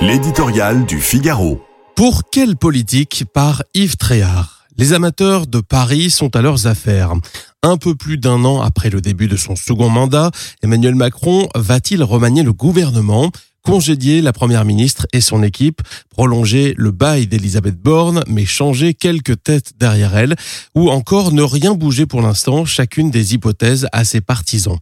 L'éditorial du Figaro. Pour quelle politique par Yves Tréhard? Les amateurs de Paris sont à leurs affaires. Un peu plus d'un an après le début de son second mandat, Emmanuel Macron va-t-il remanier le gouvernement? Congédier la première ministre et son équipe, prolonger le bail d'Elisabeth Borne, mais changer quelques têtes derrière elle, ou encore ne rien bouger pour l'instant, chacune des hypothèses à ses partisans.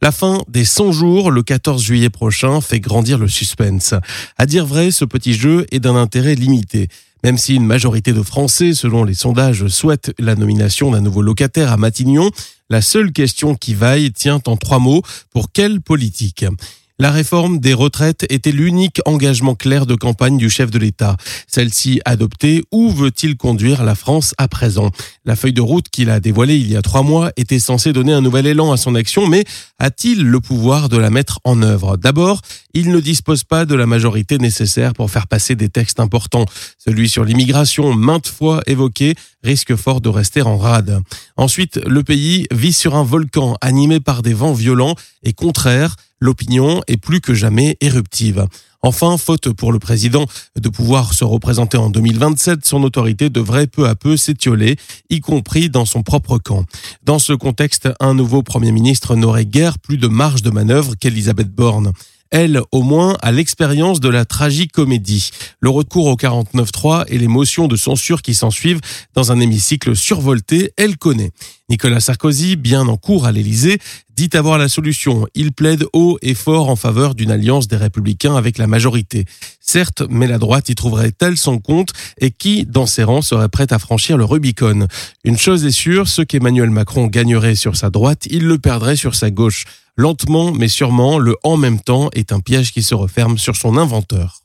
La fin des 100 jours, le 14 juillet prochain, fait grandir le suspense. À dire vrai, ce petit jeu est d'un intérêt limité. Même si une majorité de Français, selon les sondages, souhaitent la nomination d'un nouveau locataire à Matignon, la seule question qui vaille tient en trois mots. Pour quelle politique? La réforme des retraites était l'unique engagement clair de campagne du chef de l'État. Celle-ci adoptée, où veut-il conduire la France à présent? La feuille de route qu'il a dévoilée il y a trois mois était censée donner un nouvel élan à son action, mais a-t-il le pouvoir de la mettre en œuvre? D'abord, il ne dispose pas de la majorité nécessaire pour faire passer des textes importants. Celui sur l'immigration, maintes fois évoqué, risque fort de rester en rade. Ensuite, le pays vit sur un volcan animé par des vents violents et contraires l'opinion est plus que jamais éruptive. Enfin, faute pour le président de pouvoir se représenter en 2027, son autorité devrait peu à peu s'étioler, y compris dans son propre camp. Dans ce contexte, un nouveau Premier ministre n'aurait guère plus de marge de manœuvre qu'Elisabeth Borne elle, au moins, a l'expérience de la tragicomédie. Le recours au 49.3 et les motions de censure qui s'ensuivent dans un hémicycle survolté, elle connaît. Nicolas Sarkozy, bien en cours à l'Élysée, dit avoir la solution. Il plaide haut et fort en faveur d'une alliance des républicains avec la majorité. Certes, mais la droite y trouverait-elle son compte et qui, dans ses rangs, serait prête à franchir le Rubicon? Une chose est sûre, ce qu'Emmanuel Macron gagnerait sur sa droite, il le perdrait sur sa gauche. Lentement mais sûrement, le en même temps est un piège qui se referme sur son inventeur.